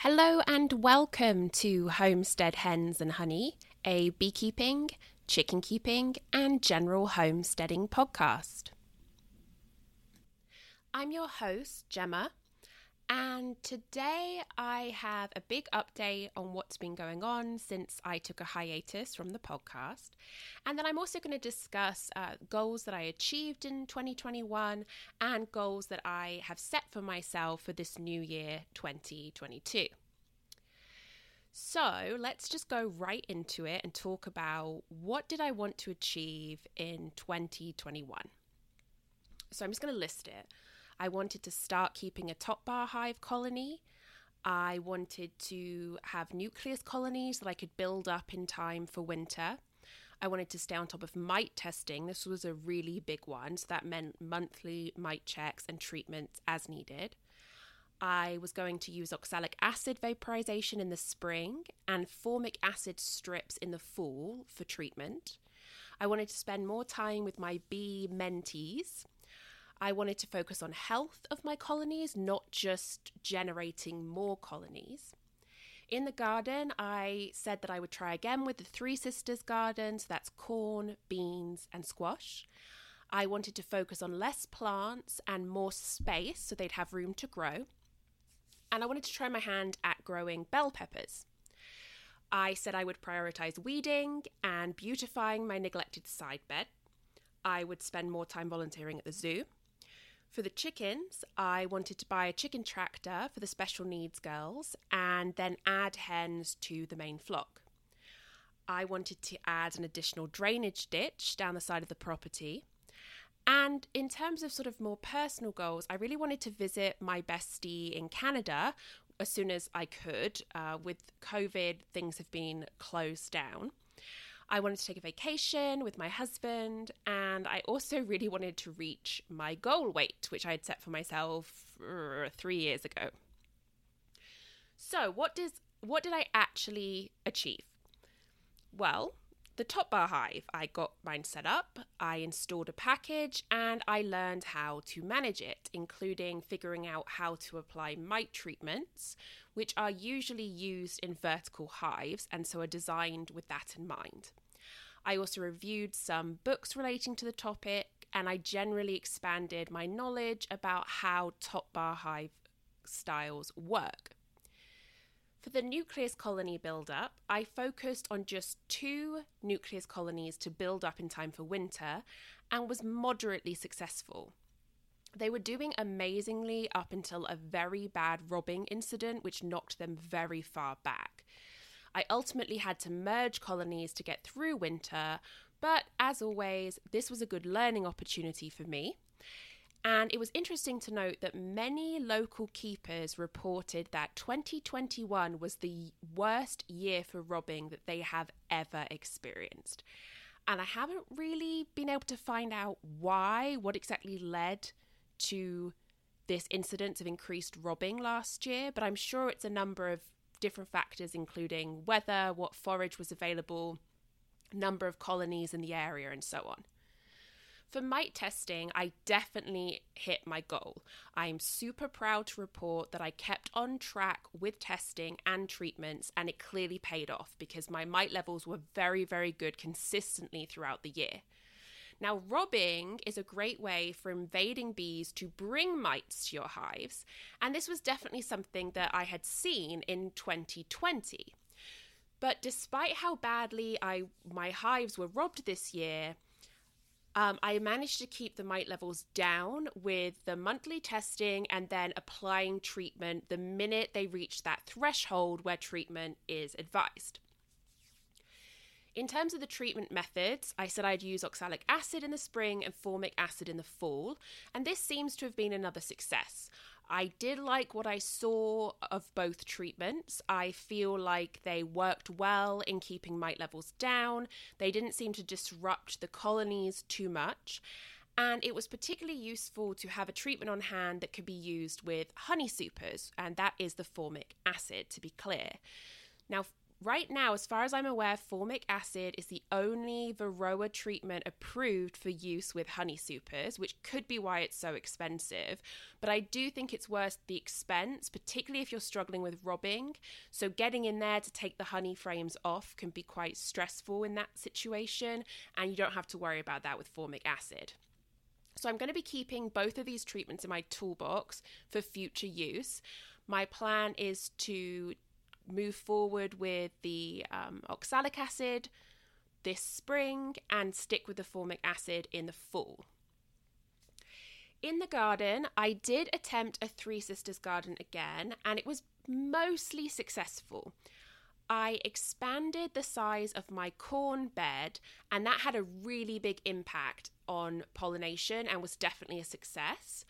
Hello and welcome to Homestead Hens and Honey, a beekeeping, chicken keeping, and general homesteading podcast. I'm your host, Gemma, and today I have a big update on what's been going on since I took a hiatus from the podcast. And then I'm also going to discuss uh, goals that I achieved in 2021 and goals that I have set for myself for this new year, 2022. So let's just go right into it and talk about what did I want to achieve in 2021. So I'm just going to list it. I wanted to start keeping a top bar hive colony. I wanted to have nucleus colonies that I could build up in time for winter. I wanted to stay on top of mite testing. This was a really big one, so that meant monthly mite checks and treatments as needed. I was going to use oxalic acid vaporization in the spring and formic acid strips in the fall for treatment. I wanted to spend more time with my bee mentees I wanted to focus on health of my colonies, not just generating more colonies. In the garden, I said that I would try again with the Three Sisters garden, so that's corn, beans, and squash. I wanted to focus on less plants and more space so they'd have room to grow. And I wanted to try my hand at growing bell peppers. I said I would prioritize weeding and beautifying my neglected side bed. I would spend more time volunteering at the zoo. For the chickens, I wanted to buy a chicken tractor for the special needs girls and then add hens to the main flock. I wanted to add an additional drainage ditch down the side of the property. And in terms of sort of more personal goals, I really wanted to visit my bestie in Canada as soon as I could. Uh, with COVID, things have been closed down. I wanted to take a vacation with my husband, and I also really wanted to reach my goal weight, which I had set for myself uh, three years ago. So, what does what did I actually achieve? Well, the top bar hive, I got mine set up, I installed a package, and I learned how to manage it, including figuring out how to apply mite treatments, which are usually used in vertical hives and so are designed with that in mind. I also reviewed some books relating to the topic, and I generally expanded my knowledge about how top bar hive styles work. For the nucleus colony build up, I focused on just two nucleus colonies to build up in time for winter and was moderately successful. They were doing amazingly up until a very bad robbing incident, which knocked them very far back. I ultimately had to merge colonies to get through winter, but as always, this was a good learning opportunity for me. And it was interesting to note that many local keepers reported that 2021 was the worst year for robbing that they have ever experienced. And I haven't really been able to find out why, what exactly led to this incidence of increased robbing last year, but I'm sure it's a number of different factors, including weather, what forage was available, number of colonies in the area, and so on. For mite testing, I definitely hit my goal. I am super proud to report that I kept on track with testing and treatments, and it clearly paid off because my mite levels were very, very good consistently throughout the year. Now, robbing is a great way for invading bees to bring mites to your hives, and this was definitely something that I had seen in 2020. But despite how badly I my hives were robbed this year, um, I managed to keep the mite levels down with the monthly testing and then applying treatment the minute they reach that threshold where treatment is advised. In terms of the treatment methods, I said I'd use oxalic acid in the spring and formic acid in the fall, and this seems to have been another success. I did like what I saw of both treatments. I feel like they worked well in keeping mite levels down. They didn't seem to disrupt the colonies too much. And it was particularly useful to have a treatment on hand that could be used with honey supers, and that is the formic acid, to be clear. Now, right now, as far as I'm aware, formic acid is the only Varroa treatment approved for use with honey supers, which could be why it's so expensive. But I do think it's worth the expense, particularly if you're struggling with robbing. So, getting in there to take the honey frames off can be quite stressful in that situation, and you don't have to worry about that with formic acid. So, I'm going to be keeping both of these treatments in my toolbox for future use. My plan is to move forward with the um, oxalic acid this spring and stick with the formic acid in the fall. In the garden, I did attempt a Three Sisters garden again, and it was mostly successful. I expanded the size of my corn bed, and that had a really big impact on pollination and was definitely a success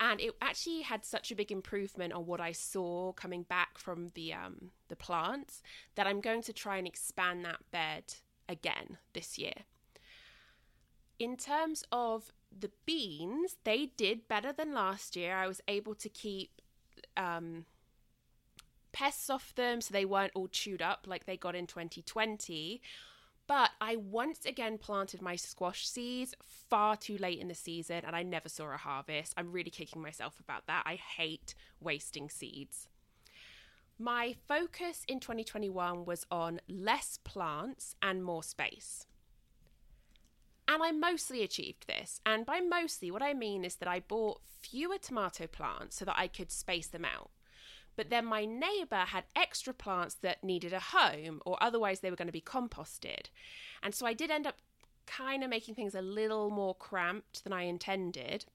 and it actually had such a big improvement on what I saw coming back from the um, the plants that I'm going to try and expand that bed again this year. In terms of the beans, they did better than last year. I was able to keep um, pests off them so they weren't all chewed up like they got in 2020. But I once again planted my squash seeds far too late in the season and I never saw a harvest. I'm really kicking myself about that. I hate wasting seeds. My focus in 2021 was on less plants and more space. And I mostly achieved this. And by mostly, what I mean is that I bought fewer tomato plants so that I could space them out. But then my neighbour had extra plants that needed a home, or otherwise they were going to be composted. And so I did end up kind of making things a little more cramped than I intended.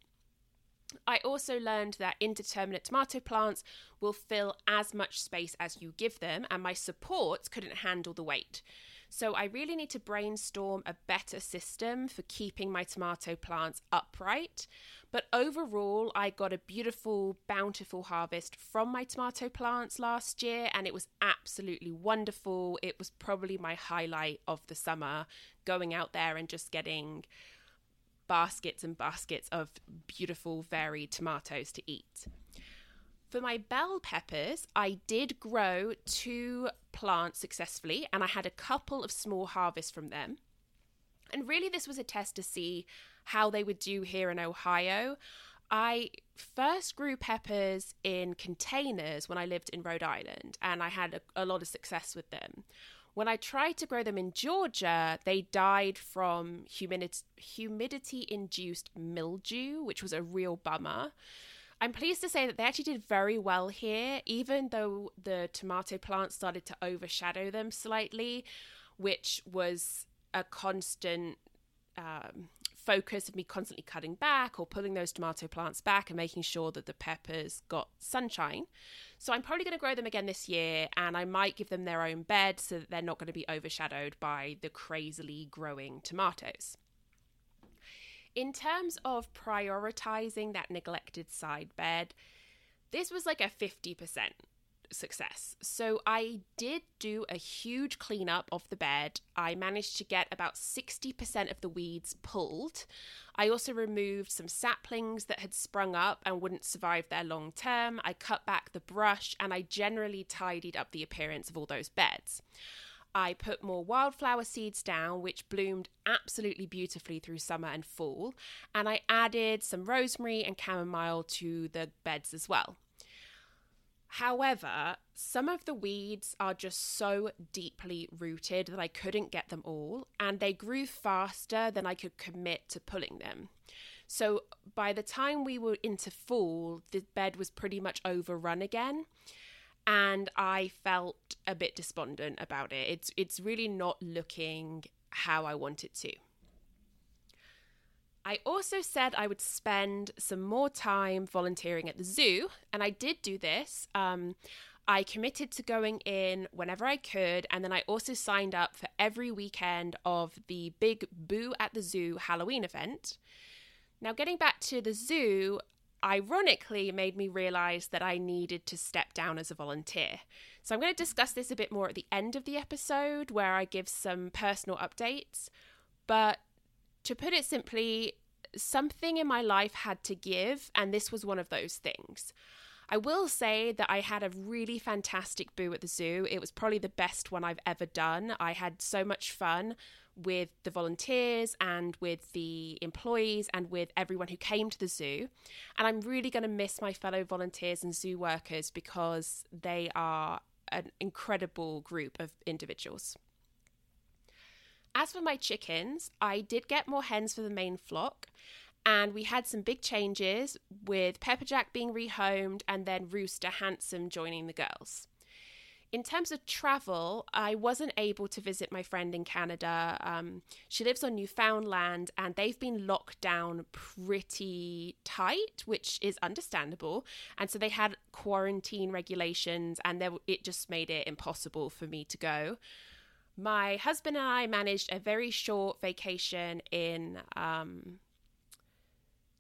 I also learned that indeterminate tomato plants will fill as much space as you give them, and my supports couldn't handle the weight. So I really need to brainstorm a better system for keeping my tomato plants upright. But overall, I got a beautiful, bountiful harvest from my tomato plants last year, and it was absolutely wonderful. It was probably my highlight of the summer, going out there and just getting baskets and baskets of beautiful, varied tomatoes to eat. For my bell peppers, I did grow two plants successfully and I had a couple of small harvests from them. And really, this was a test to see how they would do here in Ohio. I first grew peppers in containers when I lived in Rhode Island, and I had a, a lot of success with them. When I tried to grow them in Georgia, they died from humidity induced mildew, which was a real bummer. I'm pleased to say that they actually did very well here, even though the tomato plants started to overshadow them slightly, which was a constant um, focus of me constantly cutting back or pulling those tomato plants back and making sure that the peppers got sunshine. So I'm probably going to grow them again this year and I might give them their own bed so that they're not going to be overshadowed by the crazily growing tomatoes. In terms of prioritizing that neglected side bed, this was like a 50% success. So I did do a huge cleanup of the bed. I managed to get about 60% of the weeds pulled. I also removed some saplings that had sprung up and wouldn't survive there long term. I cut back the brush and I generally tidied up the appearance of all those beds. I put more wildflower seeds down, which bloomed absolutely beautifully through summer and fall. And I added some rosemary and chamomile to the beds as well. However, some of the weeds are just so deeply rooted that I couldn't get them all, and they grew faster than I could commit to pulling them. So by the time we were into fall, the bed was pretty much overrun again and I felt a bit despondent about it. It's it's really not looking how I want it to. I also said I would spend some more time volunteering at the zoo, and I did do this. Um, I committed to going in whenever I could, and then I also signed up for every weekend of the big Boo at the Zoo Halloween event. Now, getting back to the zoo, ironically made me realize that I needed to step down as a volunteer. So I'm going to discuss this a bit more at the end of the episode where I give some personal updates. But to put it simply, something in my life had to give, and this was one of those things. I will say that I had a really fantastic boo at the zoo. It was probably the best one I've ever done. I had so much fun with the volunteers and with the employees and with everyone who came to the zoo. And I'm really going to miss my fellow volunteers and zoo workers because they are an incredible group of individuals. As for my chickens, I did get more hens for the main flock, and we had some big changes with Pepperjack being rehomed and then Rooster Handsome joining the girls. In terms of travel, I wasn't able to visit my friend in Canada. Um, she lives on Newfoundland and they've been locked down pretty tight, which is understandable. And so they had quarantine regulations and there, it just made it impossible for me to go. My husband and I managed a very short vacation in um,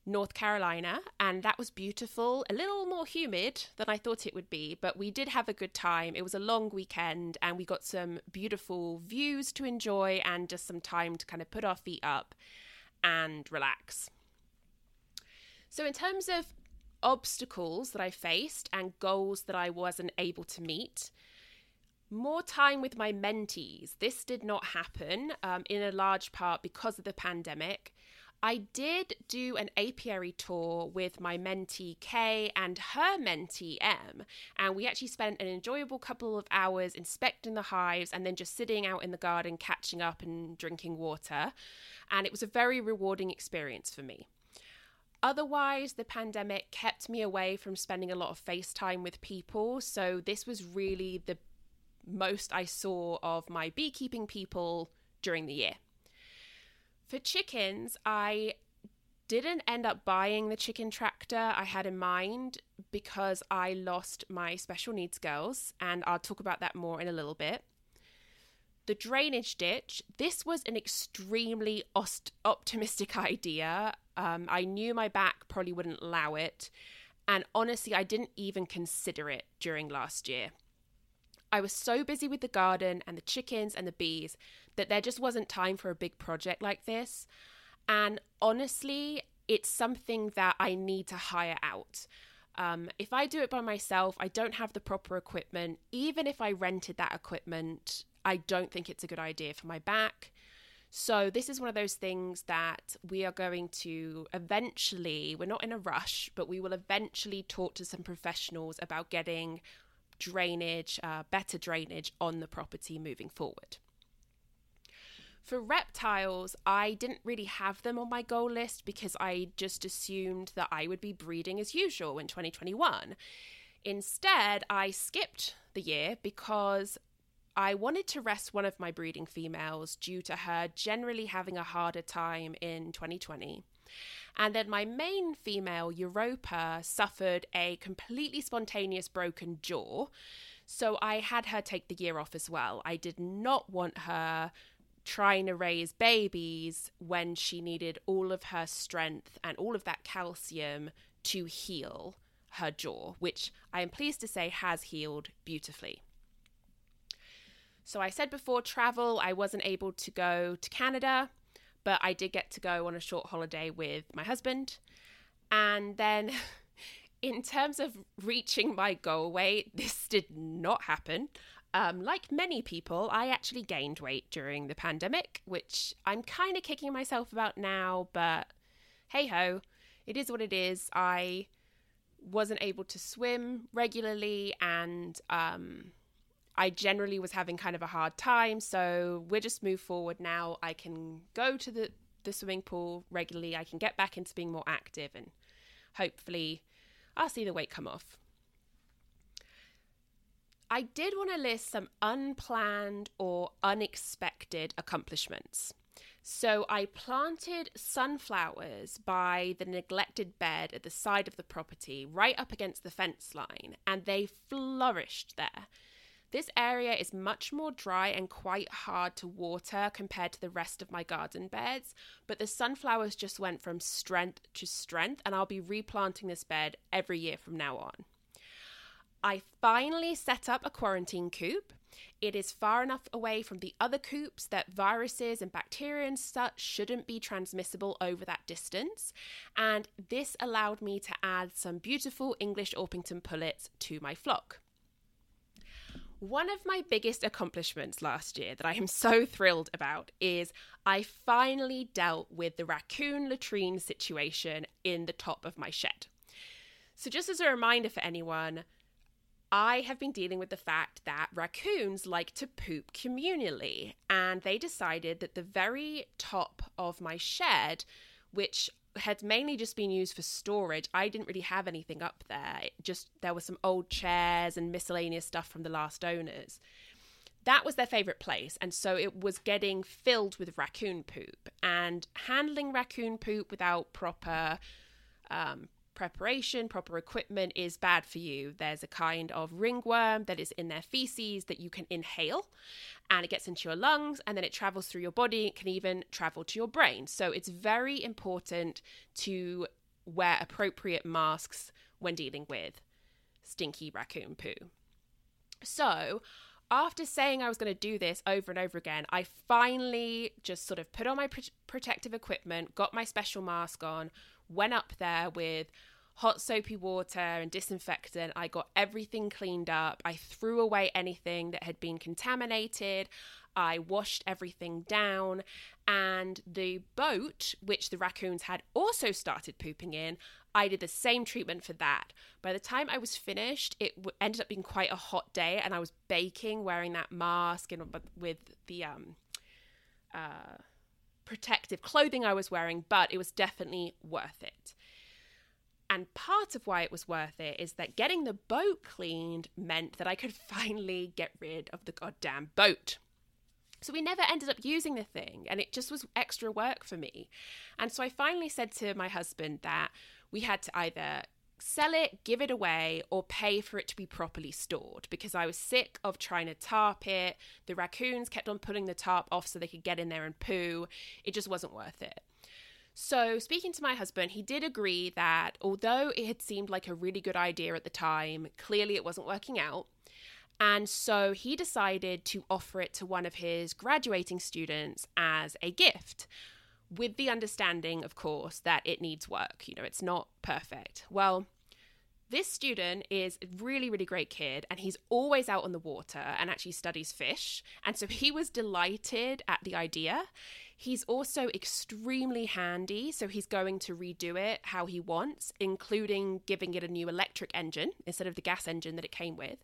North Carolina, and that was beautiful. A little more humid than I thought it would be, but we did have a good time. It was a long weekend, and we got some beautiful views to enjoy and just some time to kind of put our feet up and relax. So, in terms of obstacles that I faced and goals that I wasn't able to meet, more time with my mentees. This did not happen um, in a large part because of the pandemic. I did do an apiary tour with my mentee Kay and her mentee M, and we actually spent an enjoyable couple of hours inspecting the hives and then just sitting out in the garden, catching up and drinking water. And it was a very rewarding experience for me. Otherwise, the pandemic kept me away from spending a lot of FaceTime with people, so this was really the most I saw of my beekeeping people during the year. For chickens, I didn't end up buying the chicken tractor I had in mind because I lost my special needs girls, and I'll talk about that more in a little bit. The drainage ditch, this was an extremely ost- optimistic idea. Um, I knew my back probably wouldn't allow it, and honestly, I didn't even consider it during last year. I was so busy with the garden and the chickens and the bees that there just wasn't time for a big project like this. And honestly, it's something that I need to hire out. Um, if I do it by myself, I don't have the proper equipment. Even if I rented that equipment, I don't think it's a good idea for my back. So, this is one of those things that we are going to eventually, we're not in a rush, but we will eventually talk to some professionals about getting drainage, uh, better drainage on the property moving forward. For reptiles, I didn't really have them on my goal list because I just assumed that I would be breeding as usual in 2021. Instead, I skipped the year because I wanted to rest one of my breeding females due to her generally having a harder time in 2020. And then my main female, Europa, suffered a completely spontaneous broken jaw. So I had her take the year off as well. I did not want her trying to raise babies when she needed all of her strength and all of that calcium to heal her jaw, which I am pleased to say has healed beautifully. So I said before travel, I wasn't able to go to Canada, but I did get to go on a short holiday with my husband. And then, in terms of reaching my goal weight, this did not happen. Um, like many people, I actually gained weight during the pandemic, which I'm kind of kicking myself about now, but hey ho, it is what it is. I wasn't able to swim regularly and um, I generally was having kind of a hard time. So we're just move forward now. I can go to the, the swimming pool regularly. I can get back into being more active and hopefully I'll see the weight come off. I did want to list some unplanned or unexpected accomplishments. So I planted sunflowers by the neglected bed at the side of the property, right up against the fence line, and they flourished there. This area is much more dry and quite hard to water compared to the rest of my garden beds, but the sunflowers just went from strength to strength, and I'll be replanting this bed every year from now on. I finally set up a quarantine coop. It is far enough away from the other coops that viruses and bacteria and such shouldn't be transmissible over that distance. And this allowed me to add some beautiful English Orpington pullets to my flock. One of my biggest accomplishments last year that I am so thrilled about is I finally dealt with the raccoon latrine situation in the top of my shed. So, just as a reminder for anyone, I have been dealing with the fact that raccoons like to poop communally, and they decided that the very top of my shed, which had mainly just been used for storage, I didn't really have anything up there. It just there were some old chairs and miscellaneous stuff from the last owners. That was their favorite place, and so it was getting filled with raccoon poop. And handling raccoon poop without proper um, preparation, proper equipment is bad for you. There's a kind of ringworm that is in their feces that you can inhale and it gets into your lungs and then it travels through your body. It can even travel to your brain. So it's very important to wear appropriate masks when dealing with stinky raccoon poo. So, after saying I was going to do this over and over again, I finally just sort of put on my pr- protective equipment, got my special mask on, went up there with hot soapy water and disinfectant. I got everything cleaned up. I threw away anything that had been contaminated. I washed everything down. And the boat, which the raccoons had also started pooping in, I did the same treatment for that. By the time I was finished, it w- ended up being quite a hot day, and I was baking, wearing that mask, and with the um, uh, protective clothing I was wearing, but it was definitely worth it. And part of why it was worth it is that getting the boat cleaned meant that I could finally get rid of the goddamn boat. So we never ended up using the thing, and it just was extra work for me. And so I finally said to my husband that we had to either sell it, give it away, or pay for it to be properly stored because I was sick of trying to tarp it. The raccoons kept on pulling the tarp off so they could get in there and poo. It just wasn't worth it. So, speaking to my husband, he did agree that although it had seemed like a really good idea at the time, clearly it wasn't working out. And so he decided to offer it to one of his graduating students as a gift, with the understanding, of course, that it needs work. You know, it's not perfect. Well, this student is a really, really great kid, and he's always out on the water and actually studies fish. And so he was delighted at the idea. He's also extremely handy, so he's going to redo it how he wants, including giving it a new electric engine instead of the gas engine that it came with.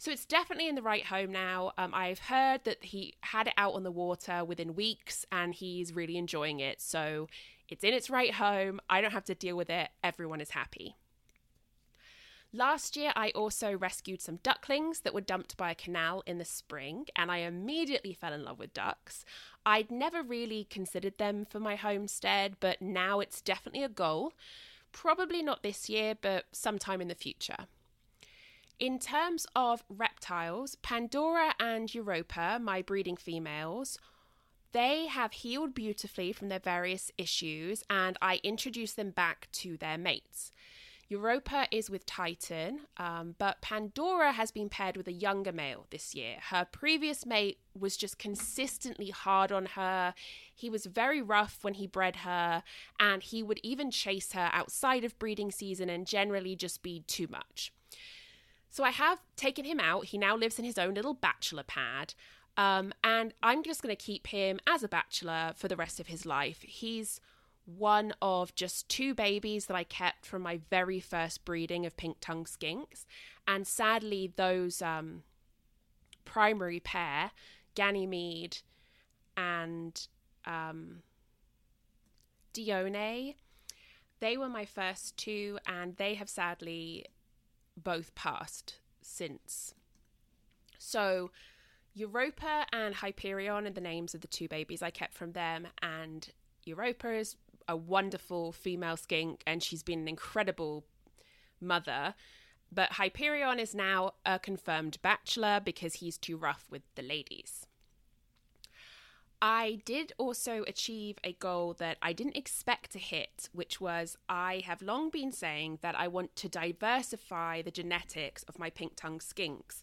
So it's definitely in the right home now. Um, I've heard that he had it out on the water within weeks and he's really enjoying it. So it's in its right home. I don't have to deal with it. Everyone is happy. Last year, I also rescued some ducklings that were dumped by a canal in the spring, and I immediately fell in love with ducks. I'd never really considered them for my homestead, but now it's definitely a goal. Probably not this year, but sometime in the future. In terms of reptiles, Pandora and Europa, my breeding females, they have healed beautifully from their various issues, and I introduced them back to their mates. Europa is with Titan, um, but Pandora has been paired with a younger male this year. Her previous mate was just consistently hard on her. He was very rough when he bred her, and he would even chase her outside of breeding season and generally just be too much. So I have taken him out. He now lives in his own little bachelor pad. Um, and I'm just going to keep him as a bachelor for the rest of his life. He's one of just two babies that I kept from my very first breeding of pink tongue skinks. And sadly, those um, primary pair, Ganymede and um, Dione, they were my first two, and they have sadly both passed since. So, Europa and Hyperion are the names of the two babies I kept from them, and Europa is a wonderful female skink and she's been an incredible mother. But Hyperion is now a confirmed bachelor because he's too rough with the ladies. I did also achieve a goal that I didn't expect to hit, which was I have long been saying that I want to diversify the genetics of my pink tongue skinks.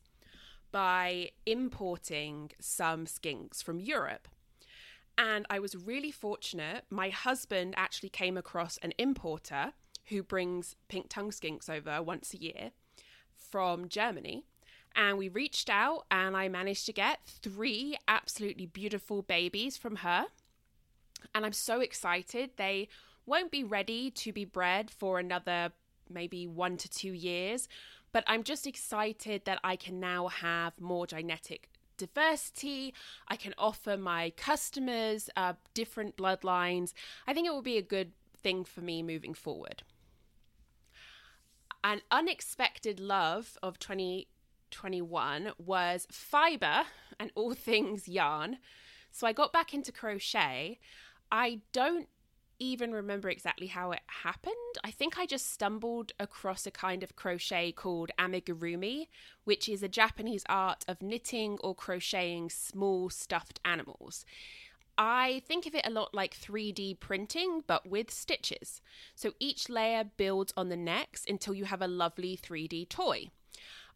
by importing some skinks from Europe. And I was really fortunate. My husband actually came across an importer who brings pink tongue skinks over once a year from Germany. And we reached out, and I managed to get three absolutely beautiful babies from her. And I'm so excited. They won't be ready to be bred for another maybe one to two years, but I'm just excited that I can now have more genetic diversity. I can offer my customers uh, different bloodlines. I think it will be a good thing for me moving forward. An unexpected love of 2021 was fiber and all things yarn. So I got back into crochet. I don't even remember exactly how it happened. I think I just stumbled across a kind of crochet called amigurumi, which is a Japanese art of knitting or crocheting small stuffed animals. I think of it a lot like 3D printing, but with stitches. So each layer builds on the next until you have a lovely 3D toy.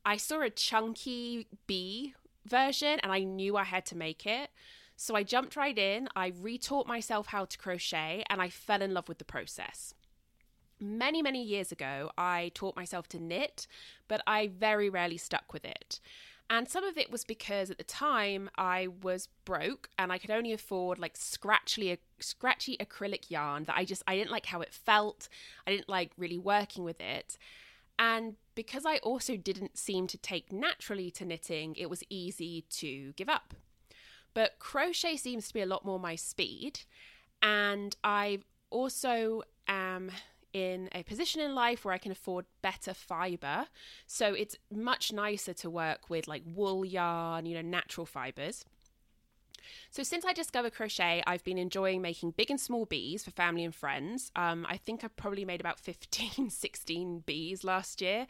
I saw a chunky bee version and I knew I had to make it. So I jumped right in, I retaught myself how to crochet, and I fell in love with the process. Many, many years ago, I taught myself to knit, but I very rarely stuck with it. And some of it was because at the time I was broke and I could only afford like scratchy, scratchy acrylic yarn that I just I didn't like how it felt. I didn't like really working with it. And because I also didn't seem to take naturally to knitting, it was easy to give up. But crochet seems to be a lot more my speed. And I also am in a position in life where I can afford better fiber. So it's much nicer to work with like wool yarn, you know, natural fibers. So, since I discovered crochet, I've been enjoying making big and small bees for family and friends. Um, I think I've probably made about 15, 16 bees last year.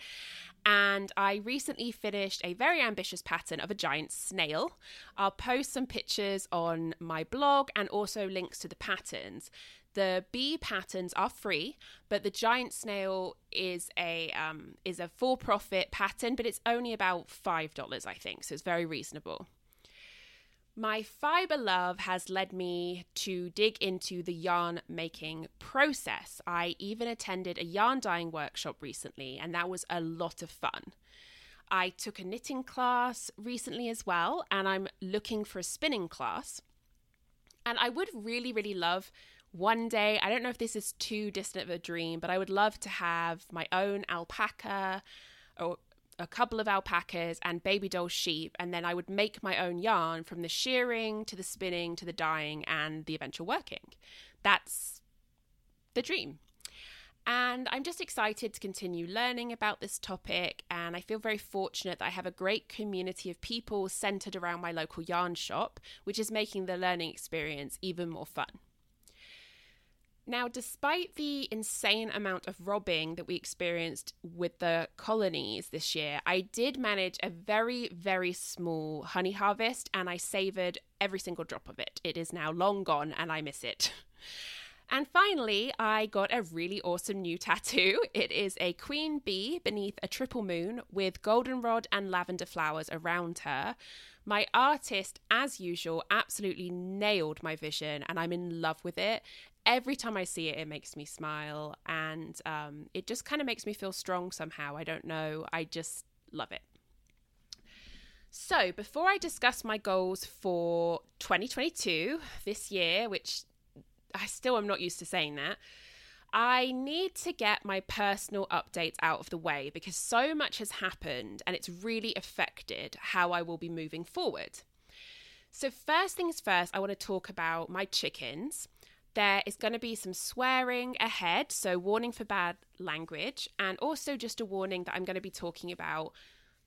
And I recently finished a very ambitious pattern of a giant snail. I'll post some pictures on my blog and also links to the patterns. The bee patterns are free, but the giant snail is a um, is a for profit pattern, but it's only about five dollars, I think, so it's very reasonable. My fiber love has led me to dig into the yarn making process. I even attended a yarn dyeing workshop recently, and that was a lot of fun. I took a knitting class recently as well, and I'm looking for a spinning class. And I would really, really love one day, I don't know if this is too distant of a dream, but I would love to have my own alpaca or a couple of alpacas and baby doll sheep, and then I would make my own yarn from the shearing to the spinning to the dyeing and the eventual working. That's the dream. And I'm just excited to continue learning about this topic. And I feel very fortunate that I have a great community of people centered around my local yarn shop, which is making the learning experience even more fun. Now, despite the insane amount of robbing that we experienced with the colonies this year, I did manage a very, very small honey harvest and I savoured every single drop of it. It is now long gone and I miss it. And finally, I got a really awesome new tattoo. It is a queen bee beneath a triple moon with goldenrod and lavender flowers around her. My artist, as usual, absolutely nailed my vision and I'm in love with it every time I see it, it makes me smile and um, it just kind of makes me feel strong somehow. I don't know. I just love it. So, before I discuss my goals for 2022, this year, which I still am not used to saying that, I need to get my personal updates out of the way because so much has happened and it's really affected how I will be moving forward. So, first things first, I want to talk about my chickens. There is going to be some swearing ahead, so warning for bad language, and also just a warning that I'm going to be talking about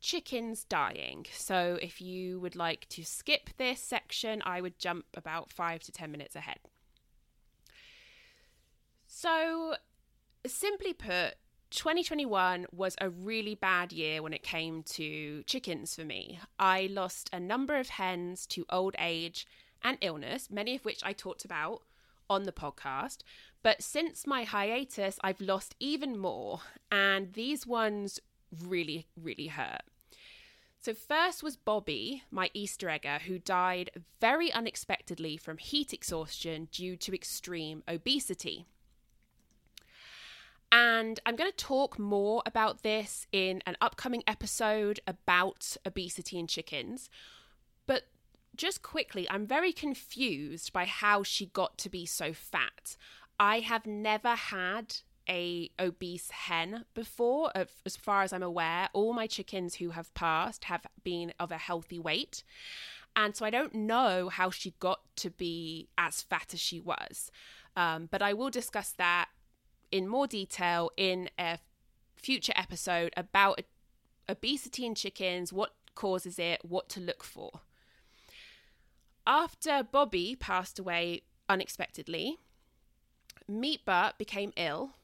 chickens dying. So if you would like to skip this section, I would jump about five to 10 minutes ahead. So, simply put, 2021 was a really bad year when it came to chickens for me. I lost a number of hens to old age and illness, many of which I talked about on the podcast. But since my hiatus, I've lost even more, and these ones really, really hurt. So, first was Bobby, my Easter egger, who died very unexpectedly from heat exhaustion due to extreme obesity. And I'm going to talk more about this in an upcoming episode about obesity in chickens. But just quickly, I'm very confused by how she got to be so fat. I have never had a obese hen before as far as i'm aware. All my chickens who have passed have been of a healthy weight. And so i don't know how she got to be as fat as she was. Um, but i will discuss that in more detail in a future episode about obesity in chickens what causes it what to look for after bobby passed away unexpectedly Meatbutt became ill,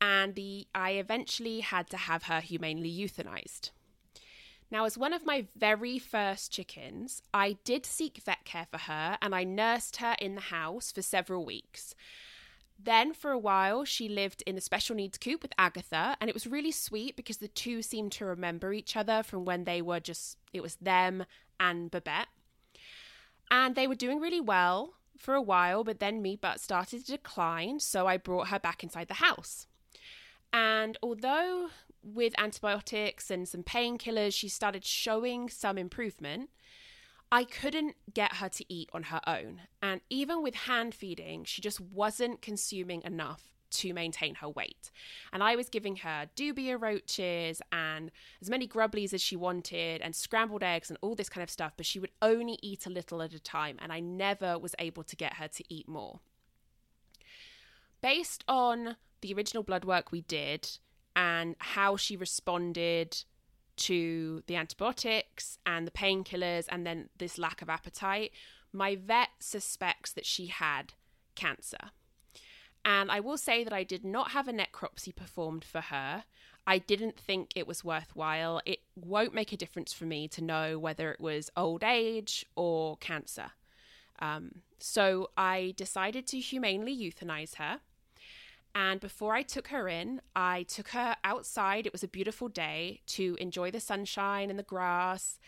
and the, I eventually had to have her humanely euthanized. Now, as one of my very first chickens, I did seek vet care for her and I nursed her in the house for several weeks. Then, for a while, she lived in a special needs coop with Agatha, and it was really sweet because the two seemed to remember each other from when they were just, it was them and Babette. And they were doing really well for a while, but then Me Meatbutt started to decline, so I brought her back inside the house. And although with antibiotics and some painkillers, she started showing some improvement, I couldn't get her to eat on her own. And even with hand feeding, she just wasn't consuming enough to maintain her weight. And I was giving her dubia roaches and as many grubblies as she wanted and scrambled eggs and all this kind of stuff, but she would only eat a little at a time. And I never was able to get her to eat more. Based on the original blood work we did and how she responded to the antibiotics and the painkillers and then this lack of appetite, my vet suspects that she had cancer. And I will say that I did not have a necropsy performed for her. I didn't think it was worthwhile. It won't make a difference for me to know whether it was old age or cancer. Um, so I decided to humanely euthanize her. And before I took her in, I took her outside. It was a beautiful day to enjoy the sunshine and the grass.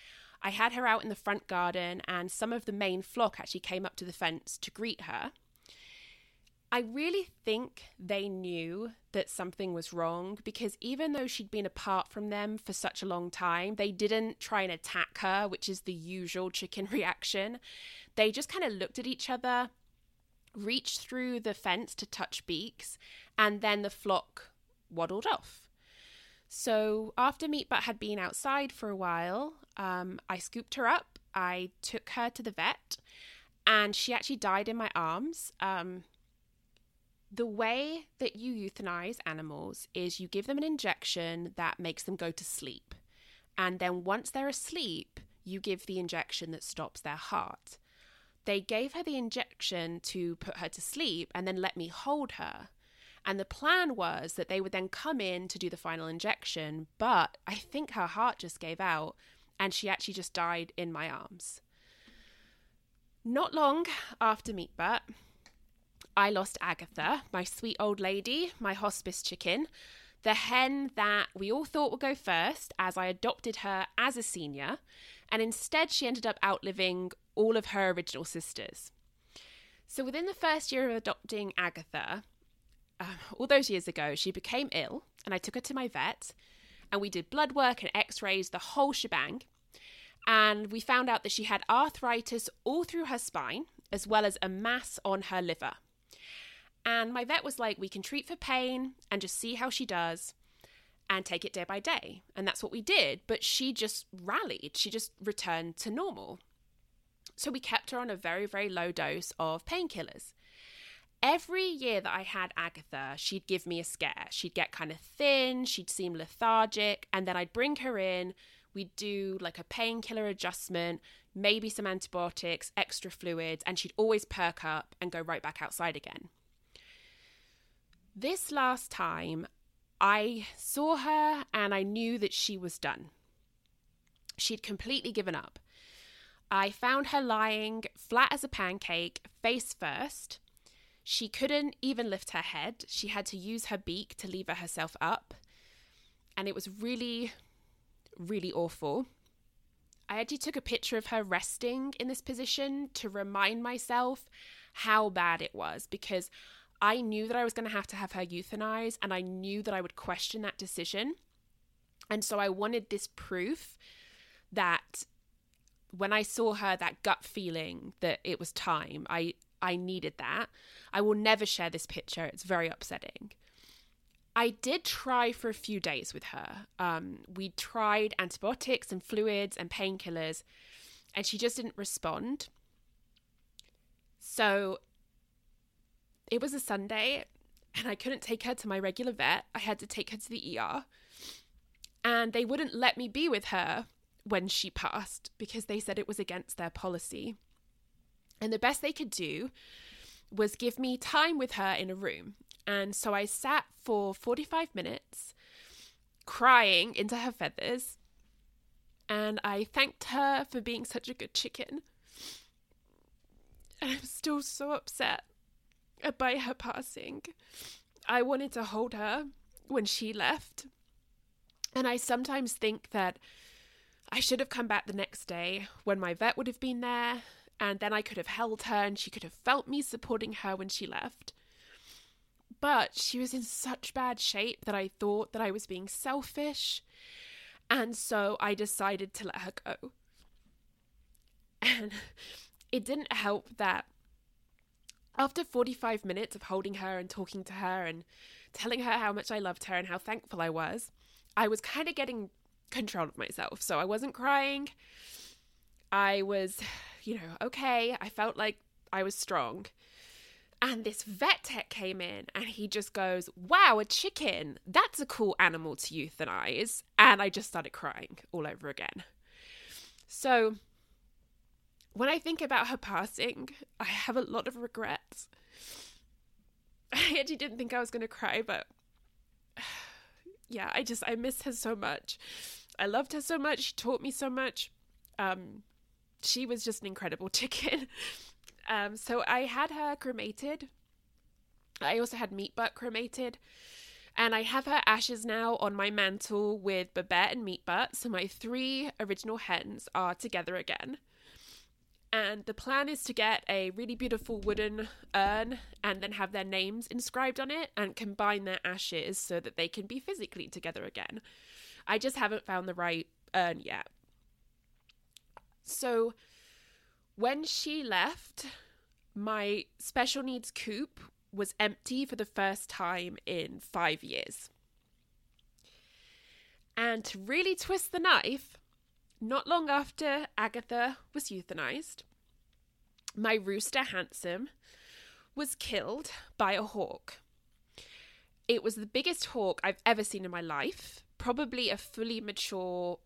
I had her out in the front garden, and some of the main flock actually came up to the fence to greet her. I really think they knew that something was wrong because even though she'd been apart from them for such a long time, they didn't try and attack her, which is the usual chicken reaction. They just kind of looked at each other, reached through the fence to touch beaks, and then the flock waddled off. So after Meatbutt had been outside for a while, um, I scooped her up, I took her to the vet, and she actually died in my arms. Um, the way that you euthanize animals is you give them an injection that makes them go to sleep. And then once they're asleep, you give the injection that stops their heart. They gave her the injection to put her to sleep and then let me hold her. And the plan was that they would then come in to do the final injection, but I think her heart just gave out and she actually just died in my arms. Not long after Meatbutt, I lost Agatha, my sweet old lady, my hospice chicken, the hen that we all thought would go first, as I adopted her as a senior, and instead she ended up outliving all of her original sisters. So within the first year of adopting Agatha, uh, all those years ago, she became ill, and I took her to my vet, and we did blood work and x rays, the whole shebang. And we found out that she had arthritis all through her spine, as well as a mass on her liver. And my vet was like, we can treat for pain and just see how she does and take it day by day. And that's what we did. But she just rallied, she just returned to normal. So we kept her on a very, very low dose of painkillers. Every year that I had Agatha, she'd give me a scare. She'd get kind of thin, she'd seem lethargic, and then I'd bring her in. We'd do like a painkiller adjustment, maybe some antibiotics, extra fluids, and she'd always perk up and go right back outside again. This last time, I saw her and I knew that she was done. She'd completely given up. I found her lying flat as a pancake, face first. She couldn't even lift her head. She had to use her beak to lever herself up. And it was really, really awful. I actually took a picture of her resting in this position to remind myself how bad it was because I knew that I was going to have to have her euthanized and I knew that I would question that decision. And so I wanted this proof that when I saw her, that gut feeling that it was time, I, I needed that. I will never share this picture, it's very upsetting. I did try for a few days with her. Um, we tried antibiotics and fluids and painkillers, and she just didn't respond. So it was a Sunday, and I couldn't take her to my regular vet. I had to take her to the ER, and they wouldn't let me be with her when she passed because they said it was against their policy. And the best they could do was give me time with her in a room. And so I sat for 45 minutes crying into her feathers. And I thanked her for being such a good chicken. And I'm still so upset by her passing. I wanted to hold her when she left. And I sometimes think that I should have come back the next day when my vet would have been there, and then I could have held her and she could have felt me supporting her when she left. But she was in such bad shape that I thought that I was being selfish. And so I decided to let her go. And it didn't help that after 45 minutes of holding her and talking to her and telling her how much I loved her and how thankful I was, I was kind of getting control of myself. So I wasn't crying. I was, you know, okay. I felt like I was strong. And this vet tech came in and he just goes, Wow, a chicken. That's a cool animal to euthanize. And I just started crying all over again. So when I think about her passing, I have a lot of regrets. I actually didn't think I was going to cry, but yeah, I just, I miss her so much. I loved her so much. She taught me so much. Um, she was just an incredible chicken. Um, so I had her cremated. I also had Meat Butt cremated. And I have her ashes now on my mantle with Babette and Meat Butt. So my three original hens are together again. And the plan is to get a really beautiful wooden urn and then have their names inscribed on it and combine their ashes so that they can be physically together again. I just haven't found the right urn yet. So when she left, my special needs coop was empty for the first time in five years. And to really twist the knife, not long after Agatha was euthanized, my rooster Handsome was killed by a hawk. It was the biggest hawk I've ever seen in my life, probably a fully mature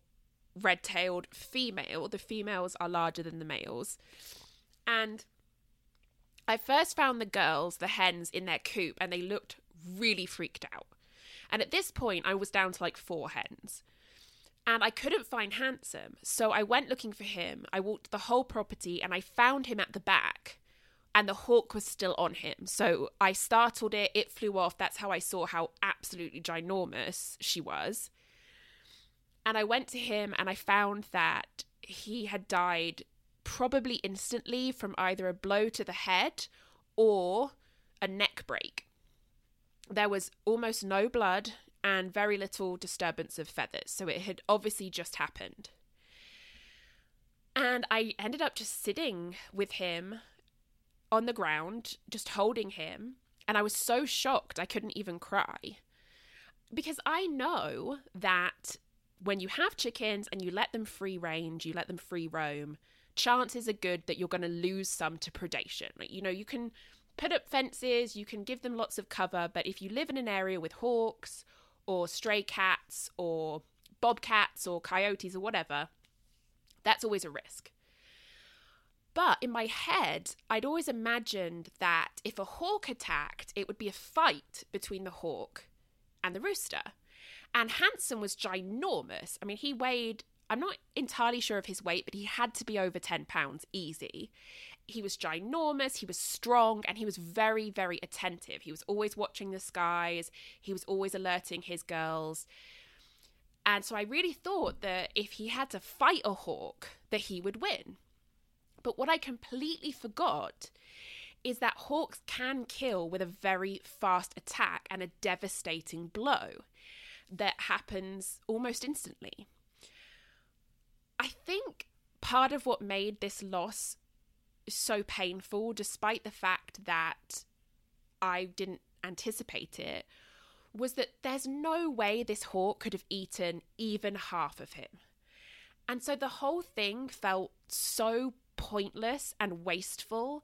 red tailed female. The females are larger than the males. And I first found the girls, the hens, in their coop, and they looked really freaked out. And at this point, I was down to like four hens. And I couldn't find Handsome. So I went looking for him. I walked the whole property and I found him at the back. And the hawk was still on him. So I startled it. It flew off. That's how I saw how absolutely ginormous she was. And I went to him and I found that he had died probably instantly from either a blow to the head or a neck break. There was almost no blood and very little disturbance of feathers, so it had obviously just happened. And I ended up just sitting with him on the ground, just holding him, and I was so shocked I couldn't even cry. Because I know that when you have chickens and you let them free range, you let them free roam, chances are good that you're going to lose some to predation. Like, you know, you can put up fences, you can give them lots of cover, but if you live in an area with hawks or stray cats or bobcats or coyotes or whatever, that's always a risk. But in my head, I'd always imagined that if a hawk attacked, it would be a fight between the hawk and the rooster. And Handsome was ginormous. I mean, he weighed, I'm not entirely sure of his weight, but he had to be over 10 pounds easy. He was ginormous, he was strong, and he was very, very attentive. He was always watching the skies, he was always alerting his girls. And so I really thought that if he had to fight a hawk, that he would win. But what I completely forgot is that hawks can kill with a very fast attack and a devastating blow that happens almost instantly. I think part of what made this loss so painful, despite the fact that I didn't anticipate it, was that there's no way this hawk could have eaten even half of him. And so the whole thing felt so pointless and wasteful.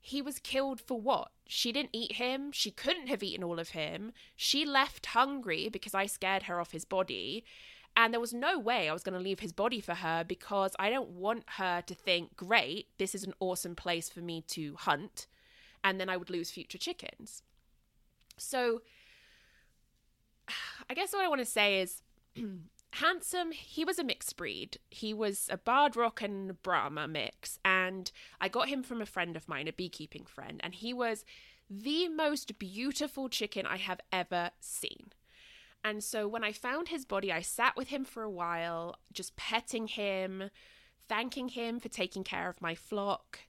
He was killed for what? She didn't eat him. She couldn't have eaten all of him. She left hungry because I scared her off his body. And there was no way I was going to leave his body for her because I don't want her to think, great, this is an awesome place for me to hunt. And then I would lose future chickens. So I guess what I want to say is handsome he was a mixed breed he was a barred rock and brahma mix and i got him from a friend of mine a beekeeping friend and he was the most beautiful chicken i have ever seen and so when i found his body i sat with him for a while just petting him thanking him for taking care of my flock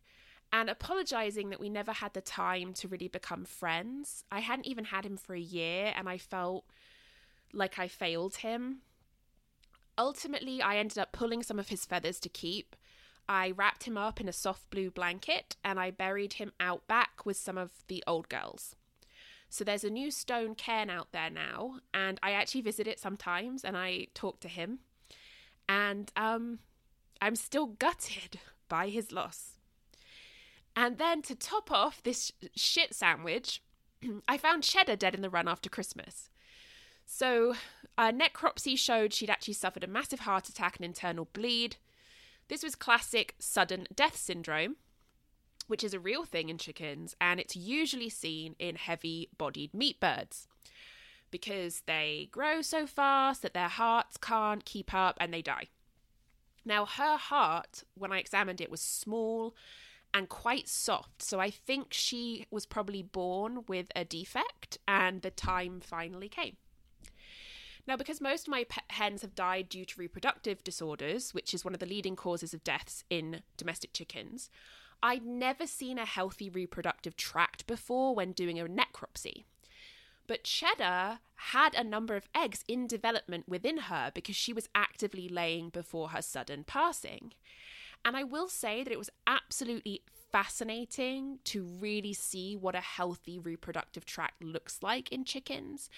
and apologizing that we never had the time to really become friends i hadn't even had him for a year and i felt like i failed him Ultimately, I ended up pulling some of his feathers to keep. I wrapped him up in a soft blue blanket and I buried him out back with some of the old girls. So there's a new stone cairn out there now, and I actually visit it sometimes and I talk to him. And um, I'm still gutted by his loss. And then to top off this shit sandwich, I found Cheddar dead in the run after Christmas. So, necropsy showed she'd actually suffered a massive heart attack and internal bleed. This was classic sudden death syndrome, which is a real thing in chickens, and it's usually seen in heavy bodied meat birds because they grow so fast that their hearts can't keep up and they die. Now, her heart, when I examined it, was small and quite soft, so I think she was probably born with a defect, and the time finally came. Now, because most of my hens have died due to reproductive disorders, which is one of the leading causes of deaths in domestic chickens, I'd never seen a healthy reproductive tract before when doing a necropsy. But Cheddar had a number of eggs in development within her because she was actively laying before her sudden passing. And I will say that it was absolutely fascinating to really see what a healthy reproductive tract looks like in chickens.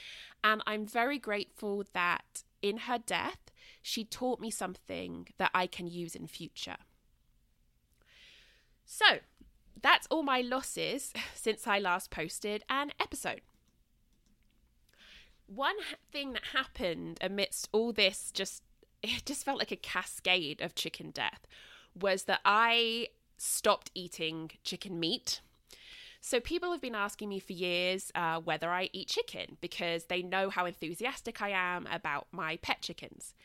And I'm very grateful that in her death, she taught me something that I can use in future. So, that's all my losses since I last posted an episode. One thing that happened amidst all this just it just felt like a cascade of chicken death was that I stopped eating chicken meat. So, people have been asking me for years uh, whether I eat chicken because they know how enthusiastic I am about my pet chickens.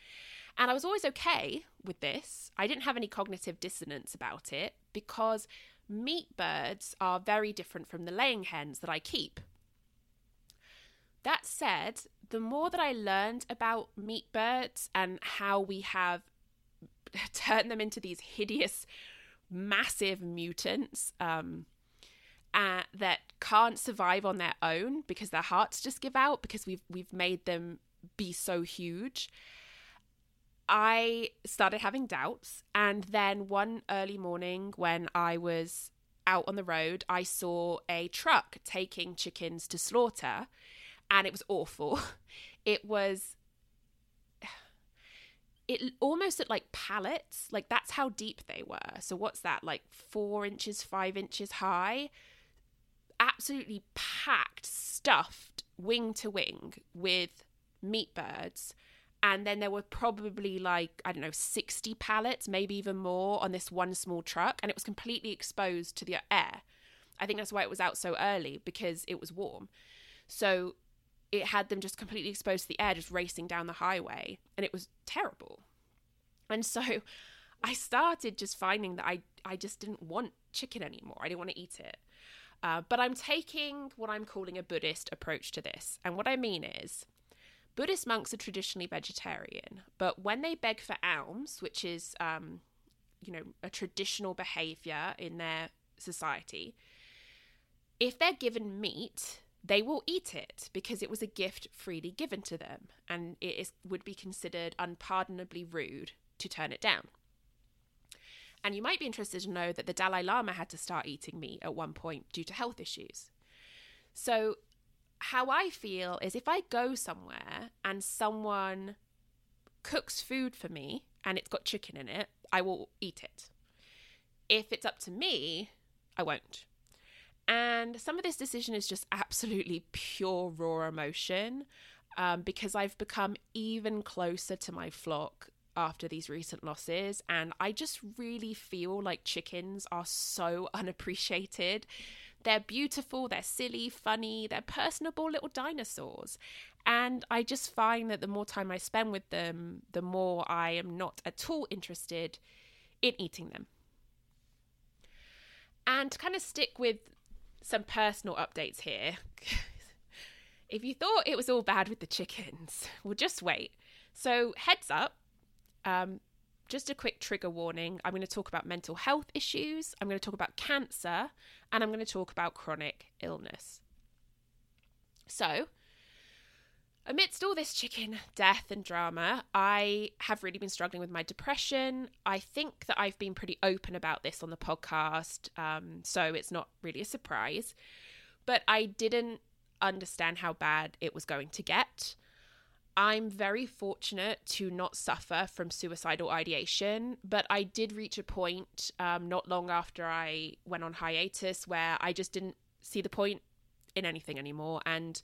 And I was always okay with this. I didn't have any cognitive dissonance about it because meat birds are very different from the laying hens that I keep. That said, the more that I learned about meat birds and how we have turned them into these hideous massive mutants um, uh, that can't survive on their own because their hearts just give out because we've we've made them be so huge. I started having doubts, and then one early morning when I was out on the road, I saw a truck taking chickens to slaughter, and it was awful. It was it almost looked like pallets. Like that's how deep they were. So what's that? Like four inches, five inches high. Absolutely packed, stuffed wing to wing with meat birds. And then there were probably like, I don't know, 60 pallets, maybe even more on this one small truck. And it was completely exposed to the air. I think that's why it was out so early because it was warm. So it had them just completely exposed to the air, just racing down the highway, and it was terrible. And so I started just finding that I, I just didn't want chicken anymore. I didn't want to eat it. Uh, but I'm taking what I'm calling a Buddhist approach to this. And what I mean is, Buddhist monks are traditionally vegetarian, but when they beg for alms, which is um, you know, a traditional behavior in their society, if they're given meat, they will eat it because it was a gift freely given to them and it is, would be considered unpardonably rude to turn it down. And you might be interested to know that the Dalai Lama had to start eating meat at one point due to health issues. So, how I feel is if I go somewhere and someone cooks food for me and it's got chicken in it, I will eat it. If it's up to me, I won't. And some of this decision is just absolutely pure raw emotion um, because I've become even closer to my flock after these recent losses. And I just really feel like chickens are so unappreciated. They're beautiful, they're silly, funny, they're personable little dinosaurs. And I just find that the more time I spend with them, the more I am not at all interested in eating them. And to kind of stick with some personal updates here. if you thought it was all bad with the chickens, well, just wait. So, heads up, um, just a quick trigger warning. I'm going to talk about mental health issues, I'm going to talk about cancer, and I'm going to talk about chronic illness. So, amidst all this chicken death and drama, I have really been struggling with my depression. I think that I've been pretty open about this on the podcast, um, so it's not really a surprise. But I didn't understand how bad it was going to get. I'm very fortunate to not suffer from suicidal ideation, but I did reach a point um, not long after I went on hiatus where I just didn't see the point in anything anymore. And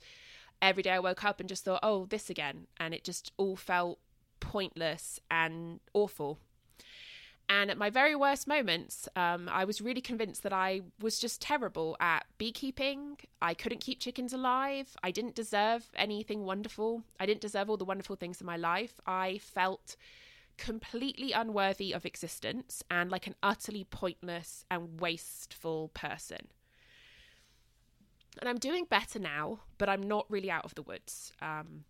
every day I woke up and just thought, oh, this again. And it just all felt pointless and awful. And at my very worst moments, um, I was really convinced that I was just terrible at beekeeping. I couldn't keep chickens alive. I didn't deserve anything wonderful. I didn't deserve all the wonderful things in my life. I felt completely unworthy of existence and like an utterly pointless and wasteful person. And I'm doing better now, but I'm not really out of the woods. Um,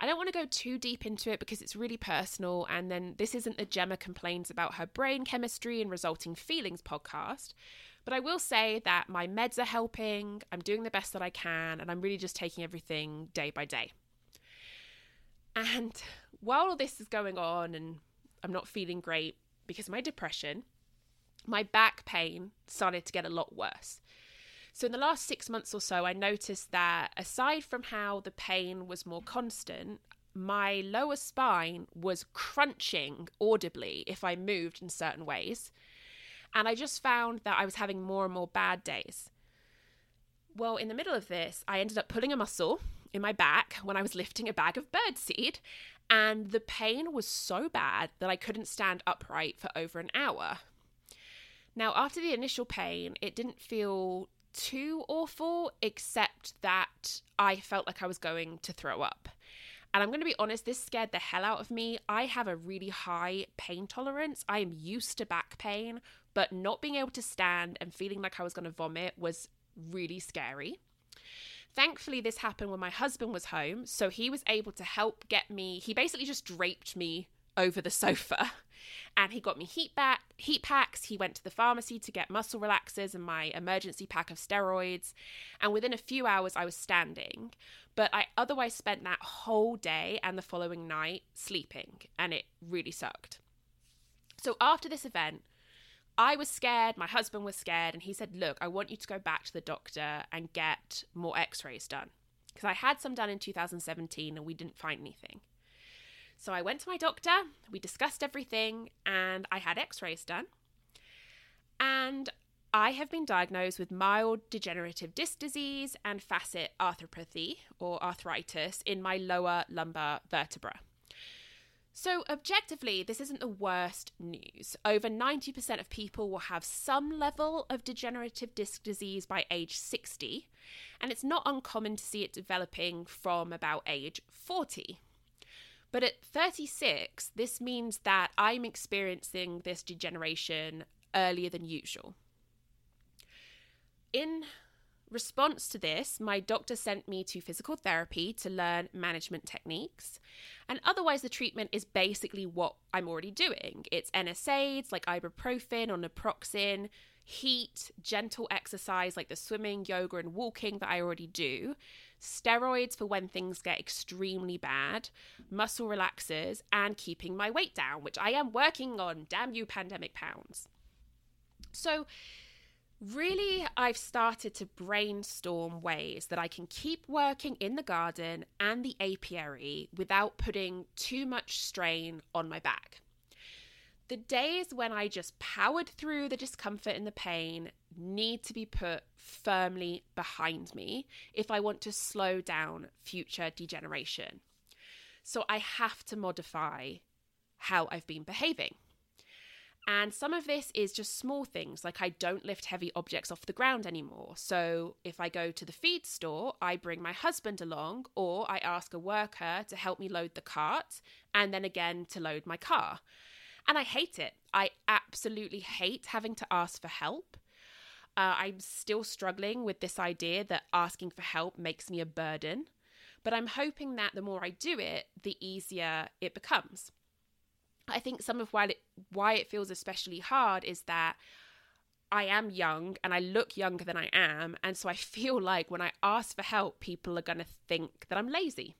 I don't want to go too deep into it because it's really personal. And then this isn't the Gemma complains about her brain chemistry and resulting feelings podcast. But I will say that my meds are helping. I'm doing the best that I can. And I'm really just taking everything day by day. And while all this is going on and I'm not feeling great because of my depression, my back pain started to get a lot worse. So, in the last six months or so, I noticed that aside from how the pain was more constant, my lower spine was crunching audibly if I moved in certain ways. And I just found that I was having more and more bad days. Well, in the middle of this, I ended up pulling a muscle in my back when I was lifting a bag of birdseed, and the pain was so bad that I couldn't stand upright for over an hour. Now, after the initial pain, it didn't feel too awful, except that I felt like I was going to throw up. And I'm going to be honest, this scared the hell out of me. I have a really high pain tolerance. I am used to back pain, but not being able to stand and feeling like I was going to vomit was really scary. Thankfully, this happened when my husband was home, so he was able to help get me. He basically just draped me over the sofa. And he got me heat back heat packs. He went to the pharmacy to get muscle relaxers and my emergency pack of steroids. And within a few hours i was standing. But i otherwise spent that whole day and the following night sleeping and it really sucked. So after this event I was scared, my husband was scared, and he said, Look, I want you to go back to the doctor and get more x rays done. Because I had some done in 2017 and we didn't find anything. So I went to my doctor, we discussed everything, and I had x rays done. And I have been diagnosed with mild degenerative disc disease and facet arthropathy or arthritis in my lower lumbar vertebra. So, objectively, this isn't the worst news. Over 90% of people will have some level of degenerative disc disease by age 60, and it's not uncommon to see it developing from about age 40. But at 36, this means that I'm experiencing this degeneration earlier than usual. In response to this, my doctor sent me to physical therapy to learn management techniques. And otherwise, the treatment is basically what I'm already doing it's NSAIDs like ibuprofen or naproxen, heat, gentle exercise like the swimming, yoga, and walking that I already do, steroids for when things get extremely bad, muscle relaxers, and keeping my weight down, which I am working on. Damn you, pandemic pounds. So, really, I've started to brainstorm ways that I can keep working in the garden and the apiary without putting too much strain on my back. The days when I just powered through the discomfort and the pain need to be put firmly behind me if I want to slow down future degeneration. So I have to modify how I've been behaving. And some of this is just small things, like I don't lift heavy objects off the ground anymore. So if I go to the feed store, I bring my husband along, or I ask a worker to help me load the cart, and then again to load my car. And I hate it. I absolutely hate having to ask for help. Uh, I'm still struggling with this idea that asking for help makes me a burden, but I'm hoping that the more I do it, the easier it becomes. I think some of why it why it feels especially hard is that I am young and I look younger than I am, and so I feel like when I ask for help, people are going to think that I'm lazy.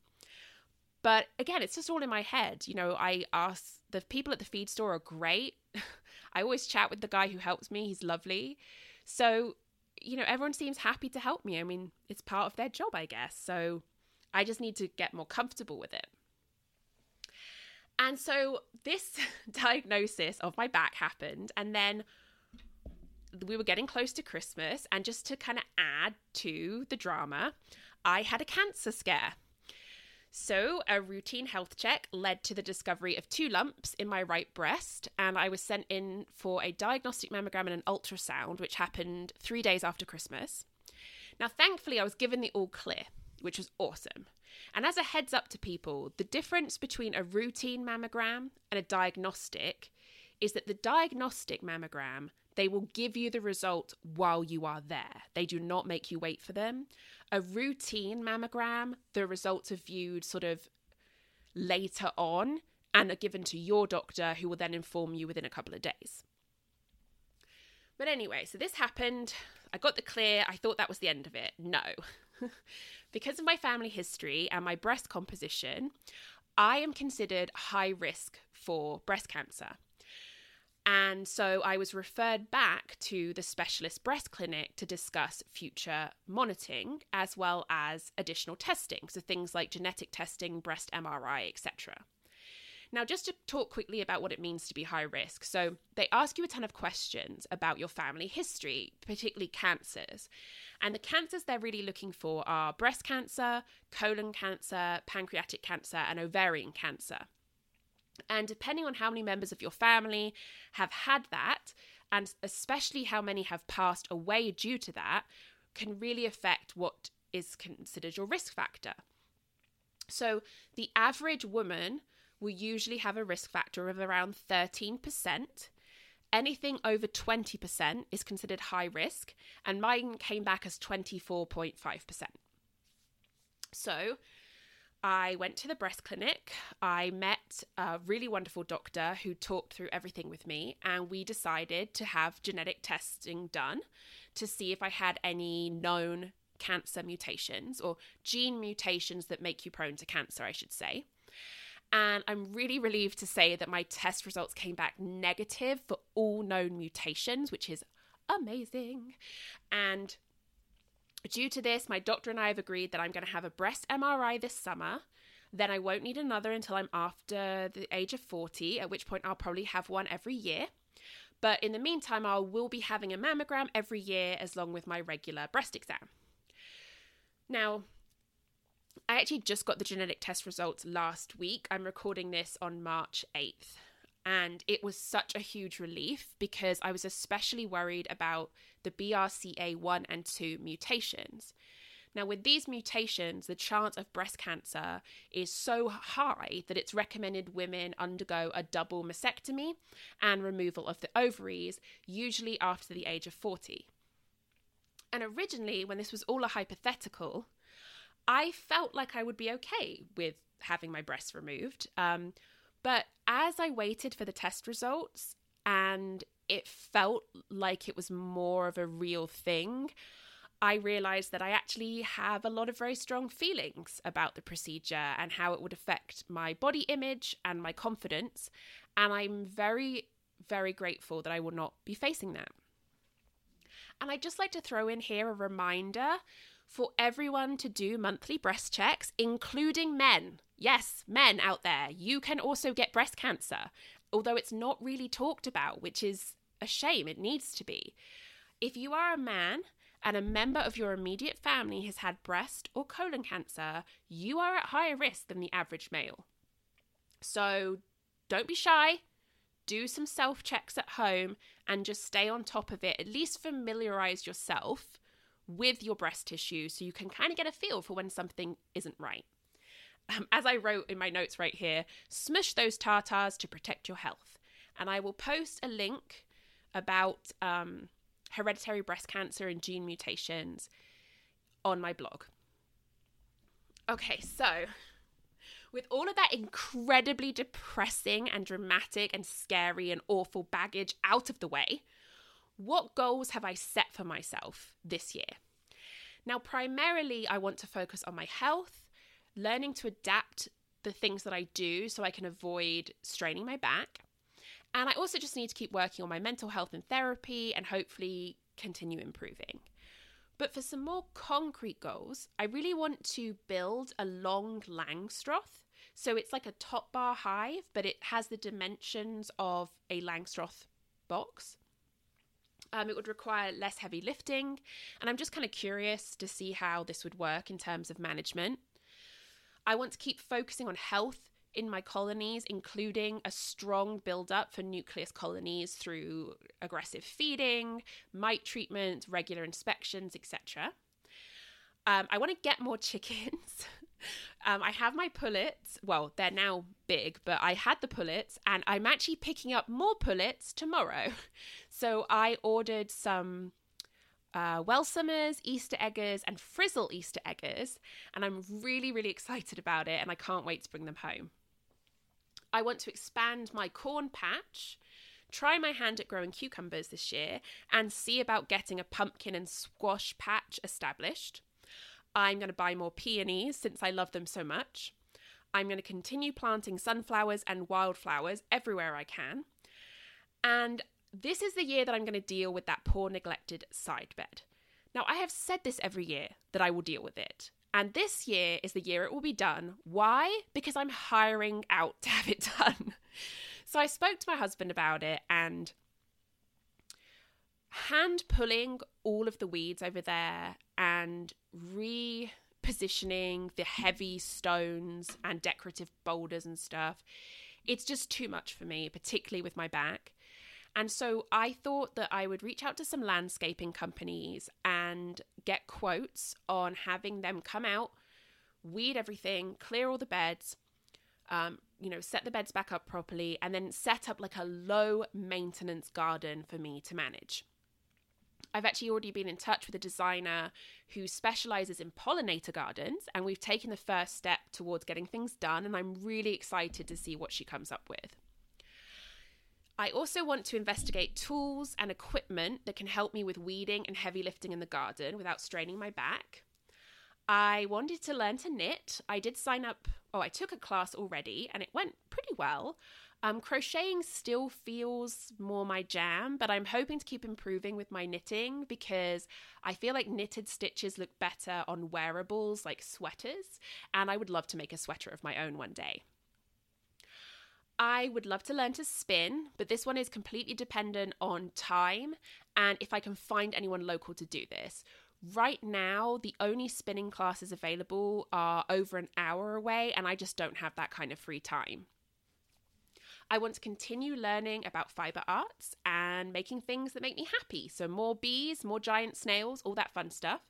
But again, it's just all in my head. You know, I ask the people at the feed store are great. I always chat with the guy who helps me, he's lovely. So, you know, everyone seems happy to help me. I mean, it's part of their job, I guess. So I just need to get more comfortable with it. And so this diagnosis of my back happened, and then we were getting close to Christmas. And just to kind of add to the drama, I had a cancer scare. So, a routine health check led to the discovery of two lumps in my right breast, and I was sent in for a diagnostic mammogram and an ultrasound, which happened three days after Christmas. Now, thankfully, I was given the all clear, which was awesome. And as a heads up to people, the difference between a routine mammogram and a diagnostic is that the diagnostic mammogram, they will give you the result while you are there. They do not make you wait for them. A routine mammogram, the results are viewed sort of later on and are given to your doctor who will then inform you within a couple of days. But anyway, so this happened. I got the clear. I thought that was the end of it. No. because of my family history and my breast composition, I am considered high risk for breast cancer. And so I was referred back to the specialist breast clinic to discuss future monitoring as well as additional testing. So things like genetic testing, breast MRI, etc. Now, just to talk quickly about what it means to be high risk. So, they ask you a ton of questions about your family history, particularly cancers. And the cancers they're really looking for are breast cancer, colon cancer, pancreatic cancer, and ovarian cancer. And depending on how many members of your family have had that, and especially how many have passed away due to that, can really affect what is considered your risk factor. So, the average woman will usually have a risk factor of around 13%. Anything over 20% is considered high risk, and mine came back as 24.5%. So, I went to the breast clinic. I met a really wonderful doctor who talked through everything with me, and we decided to have genetic testing done to see if I had any known cancer mutations or gene mutations that make you prone to cancer, I should say. And I'm really relieved to say that my test results came back negative for all known mutations, which is amazing. And Due to this, my doctor and I have agreed that I'm going to have a breast MRI this summer. Then I won't need another until I'm after the age of 40, at which point I'll probably have one every year. But in the meantime, I will be having a mammogram every year as long with my regular breast exam. Now, I actually just got the genetic test results last week. I'm recording this on March 8th. And it was such a huge relief because I was especially worried about the BRCA1 and 2 mutations. Now, with these mutations, the chance of breast cancer is so high that it's recommended women undergo a double mastectomy and removal of the ovaries, usually after the age of 40. And originally, when this was all a hypothetical, I felt like I would be okay with having my breasts removed. Um, but as I waited for the test results and it felt like it was more of a real thing, I realized that I actually have a lot of very strong feelings about the procedure and how it would affect my body image and my confidence. And I'm very, very grateful that I will not be facing that. And I'd just like to throw in here a reminder for everyone to do monthly breast checks, including men. Yes, men out there, you can also get breast cancer, although it's not really talked about, which is a shame. It needs to be. If you are a man and a member of your immediate family has had breast or colon cancer, you are at higher risk than the average male. So don't be shy, do some self checks at home, and just stay on top of it. At least familiarize yourself with your breast tissue so you can kind of get a feel for when something isn't right. Um, as I wrote in my notes right here, smush those tartars to protect your health. And I will post a link about um, hereditary breast cancer and gene mutations on my blog. Okay, so with all of that incredibly depressing and dramatic and scary and awful baggage out of the way, what goals have I set for myself this year? Now, primarily, I want to focus on my health, learning to adapt the things that I do so I can avoid straining my back, and I also just need to keep working on my mental health and therapy and hopefully continue improving. But for some more concrete goals, I really want to build a long Langstroth. So it's like a top bar hive, but it has the dimensions of a Langstroth box. Um, it would require less heavy lifting, and I'm just kind of curious to see how this would work in terms of management. I want to keep focusing on health in my colonies, including a strong build-up for nucleus colonies through aggressive feeding, mite treatment, regular inspections, etc. Um, I want to get more chickens. Um, I have my pullets. Well, they're now big, but I had the pullets, and I'm actually picking up more pullets tomorrow. So I ordered some uh, Welsummers, Easter eggers, and Frizzle Easter eggers, and I'm really, really excited about it, and I can't wait to bring them home. I want to expand my corn patch, try my hand at growing cucumbers this year, and see about getting a pumpkin and squash patch established. I'm going to buy more peonies since I love them so much. I'm going to continue planting sunflowers and wildflowers everywhere I can. And this is the year that I'm going to deal with that poor neglected side bed. Now, I have said this every year that I will deal with it. And this year is the year it will be done. Why? Because I'm hiring out to have it done. So I spoke to my husband about it and hand pulling all of the weeds over there and repositioning the heavy stones and decorative boulders and stuff. It's just too much for me, particularly with my back. And so I thought that I would reach out to some landscaping companies and get quotes on having them come out, weed everything, clear all the beds, um, you know, set the beds back up properly, and then set up like a low maintenance garden for me to manage. I've actually already been in touch with a designer who specializes in pollinator gardens, and we've taken the first step towards getting things done. And I'm really excited to see what she comes up with. I also want to investigate tools and equipment that can help me with weeding and heavy lifting in the garden without straining my back. I wanted to learn to knit. I did sign up, oh, I took a class already and it went pretty well. Um, crocheting still feels more my jam, but I'm hoping to keep improving with my knitting because I feel like knitted stitches look better on wearables like sweaters, and I would love to make a sweater of my own one day. I would love to learn to spin, but this one is completely dependent on time and if I can find anyone local to do this. Right now, the only spinning classes available are over an hour away, and I just don't have that kind of free time. I want to continue learning about fiber arts and making things that make me happy. So, more bees, more giant snails, all that fun stuff.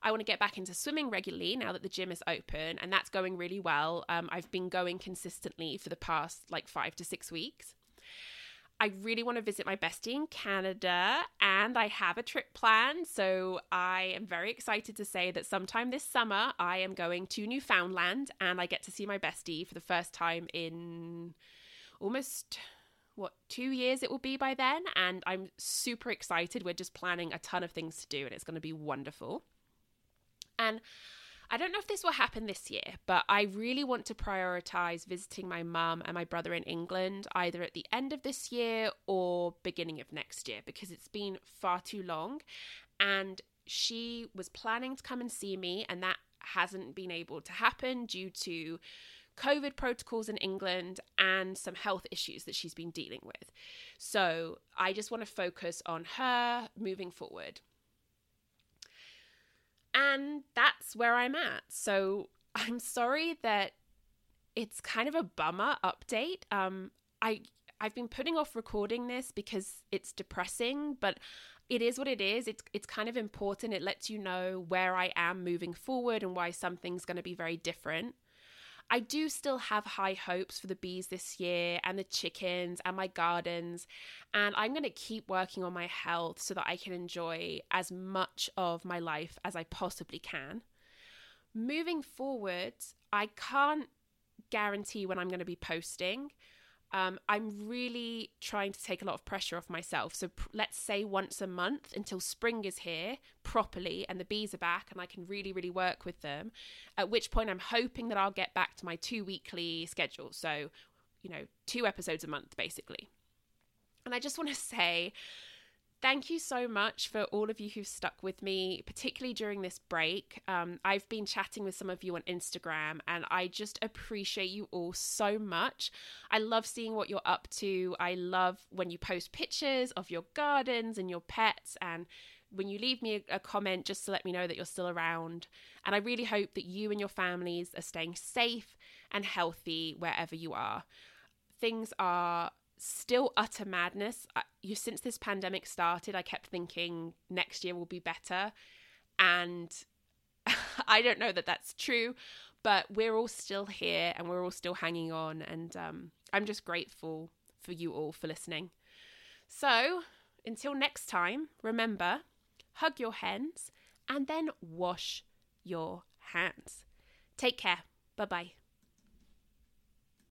I want to get back into swimming regularly now that the gym is open, and that's going really well. Um, I've been going consistently for the past like five to six weeks. I really want to visit my bestie in Canada and I have a trip planned. So I am very excited to say that sometime this summer I am going to Newfoundland and I get to see my bestie for the first time in almost what two years it will be by then and i'm super excited we're just planning a ton of things to do and it's going to be wonderful and I don't know if this will happen this year, but I really want to prioritize visiting my mum and my brother in England either at the end of this year or beginning of next year because it's been far too long. And she was planning to come and see me, and that hasn't been able to happen due to COVID protocols in England and some health issues that she's been dealing with. So I just want to focus on her moving forward. And that's where I'm at. So I'm sorry that it's kind of a bummer update. Um, I I've been putting off recording this because it's depressing, but it is what it is. It's it's kind of important. It lets you know where I am moving forward and why something's going to be very different. I do still have high hopes for the bees this year and the chickens and my gardens. And I'm going to keep working on my health so that I can enjoy as much of my life as I possibly can. Moving forward, I can't guarantee when I'm going to be posting um, I'm really trying to take a lot of pressure off myself. So pr- let's say once a month until spring is here properly and the bees are back and I can really, really work with them. At which point I'm hoping that I'll get back to my two weekly schedule. So, you know, two episodes a month basically. And I just want to say, Thank you so much for all of you who've stuck with me, particularly during this break. Um, I've been chatting with some of you on Instagram and I just appreciate you all so much. I love seeing what you're up to. I love when you post pictures of your gardens and your pets and when you leave me a, a comment just to let me know that you're still around. And I really hope that you and your families are staying safe and healthy wherever you are. Things are still utter madness. you since this pandemic started, I kept thinking next year will be better, and I don't know that that's true, but we're all still here and we're all still hanging on, and um, I'm just grateful for you all for listening. So until next time, remember, hug your hens and then wash your hands. Take care. Bye bye.